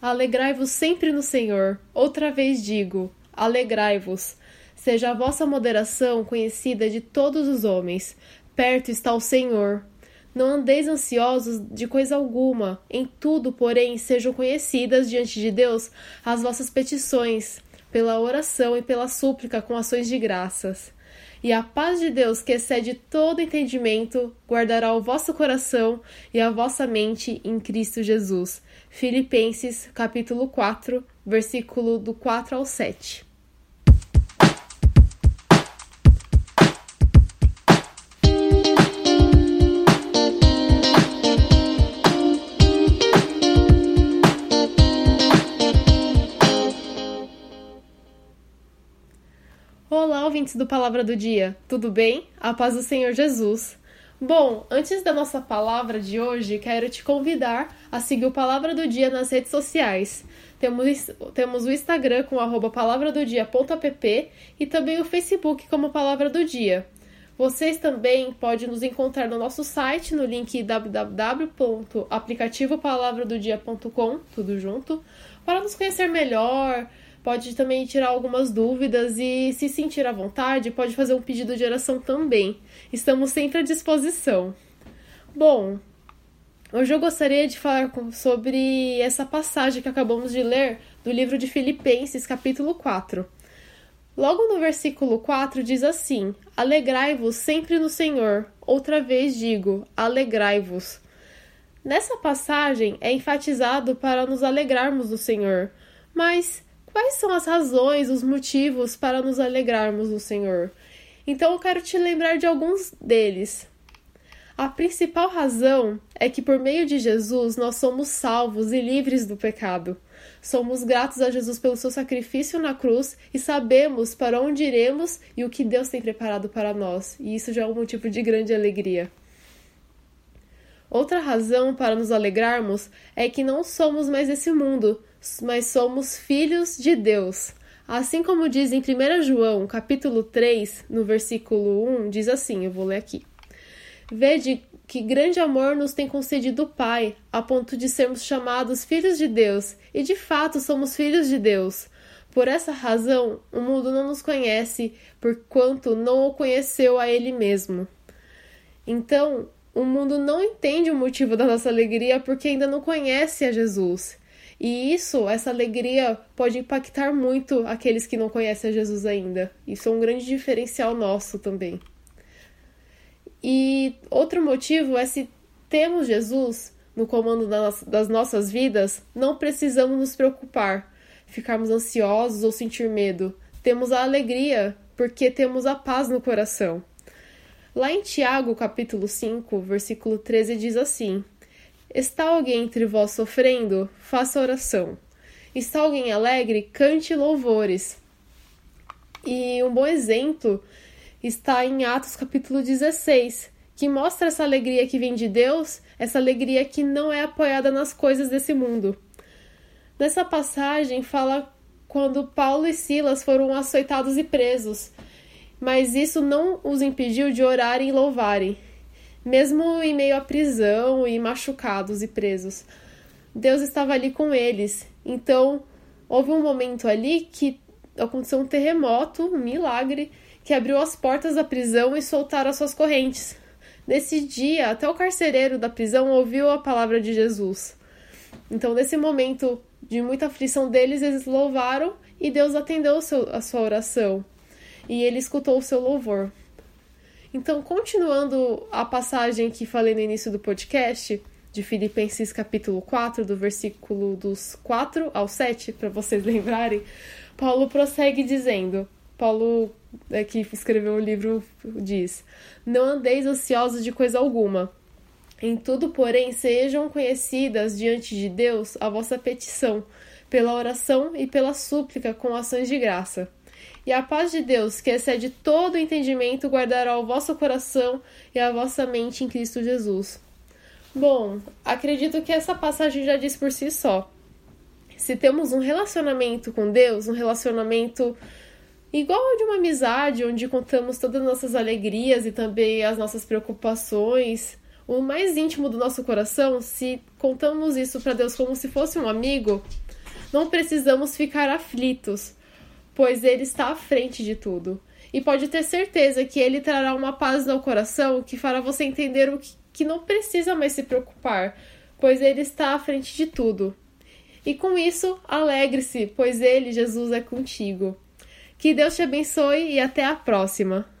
Alegrai-vos sempre no Senhor. Outra vez digo: alegrai-vos. Seja a vossa moderação conhecida de todos os homens. Perto está o Senhor. Não andeis ansiosos de coisa alguma, em tudo, porém, sejam conhecidas diante de Deus as vossas petições, pela oração e pela súplica com ações de graças. E a paz de Deus, que excede todo entendimento, guardará o vosso coração e a vossa mente em Cristo Jesus. Filipenses, capítulo 4, versículo do 4 ao 7. Ouvintes do Palavra do Dia, tudo bem? A paz do Senhor Jesus. Bom, antes da nossa palavra de hoje, quero te convidar a seguir o Palavra do Dia nas redes sociais. Temos, temos o Instagram com arroba palavradodia.app e também o Facebook como Palavra do Dia. Vocês também podem nos encontrar no nosso site no link www.aplicativopalavradodia.com, tudo junto, para nos conhecer melhor, pode também tirar algumas dúvidas e, se sentir à vontade, pode fazer um pedido de oração também. Estamos sempre à disposição. Bom, hoje eu gostaria de falar sobre essa passagem que acabamos de ler do livro de Filipenses, capítulo 4. Logo no versículo 4 diz assim: Alegrai-vos sempre no Senhor. Outra vez digo: alegrai-vos. Nessa passagem é enfatizado para nos alegrarmos no Senhor. Mas Quais são as razões, os motivos para nos alegrarmos no Senhor? Então eu quero te lembrar de alguns deles. A principal razão é que por meio de Jesus nós somos salvos e livres do pecado. Somos gratos a Jesus pelo seu sacrifício na cruz e sabemos para onde iremos e o que Deus tem preparado para nós, e isso já é um motivo de grande alegria. Outra razão para nos alegrarmos é que não somos mais desse mundo, mas somos filhos de Deus. Assim como diz em 1 João, capítulo 3, no versículo 1, diz assim, eu vou ler aqui. Vede que grande amor nos tem concedido o Pai, a ponto de sermos chamados filhos de Deus, e de fato somos filhos de Deus. Por essa razão, o mundo não nos conhece, porquanto não o conheceu a ele mesmo. Então, o mundo não entende o motivo da nossa alegria porque ainda não conhece a Jesus. E isso, essa alegria, pode impactar muito aqueles que não conhecem a Jesus ainda. Isso é um grande diferencial nosso também. E outro motivo é se temos Jesus no comando das nossas vidas, não precisamos nos preocupar, ficarmos ansiosos ou sentir medo. Temos a alegria porque temos a paz no coração. Lá em Tiago, capítulo 5, versículo 13, diz assim: Está alguém entre vós sofrendo? Faça oração. Está alguém alegre? Cante louvores. E um bom exemplo está em Atos capítulo 16, que mostra essa alegria que vem de Deus, essa alegria que não é apoiada nas coisas desse mundo. Nessa passagem fala quando Paulo e Silas foram açoitados e presos, mas isso não os impediu de orarem e louvarem mesmo em meio à prisão e machucados e presos. Deus estava ali com eles. Então, houve um momento ali que aconteceu um terremoto, um milagre, que abriu as portas da prisão e soltaram as suas correntes. Nesse dia, até o carcereiro da prisão ouviu a palavra de Jesus. Então, nesse momento de muita aflição deles, eles louvaram e Deus atendeu a sua oração. E ele escutou o seu louvor. Então, continuando a passagem que falei no início do podcast, de Filipenses capítulo 4, do versículo dos 4 ao 7, para vocês lembrarem, Paulo prossegue dizendo: Paulo, é, que escreveu o livro, diz: Não andeis ansiosos de coisa alguma. Em tudo, porém, sejam conhecidas diante de Deus a vossa petição, pela oração e pela súplica com ações de graça. E a paz de Deus, que excede todo entendimento, guardará o vosso coração e a vossa mente em Cristo Jesus. Bom, acredito que essa passagem já diz por si só. Se temos um relacionamento com Deus, um relacionamento igual ao de uma amizade, onde contamos todas as nossas alegrias e também as nossas preocupações, o mais íntimo do nosso coração, se contamos isso para Deus como se fosse um amigo, Não precisamos ficar aflitos, pois Ele está à frente de tudo. E pode ter certeza que Ele trará uma paz no coração que fará você entender o que, que não precisa mais se preocupar, pois Ele está à frente de tudo. E com isso, alegre-se, pois Ele, Jesus, é contigo. Que Deus te abençoe e até a próxima!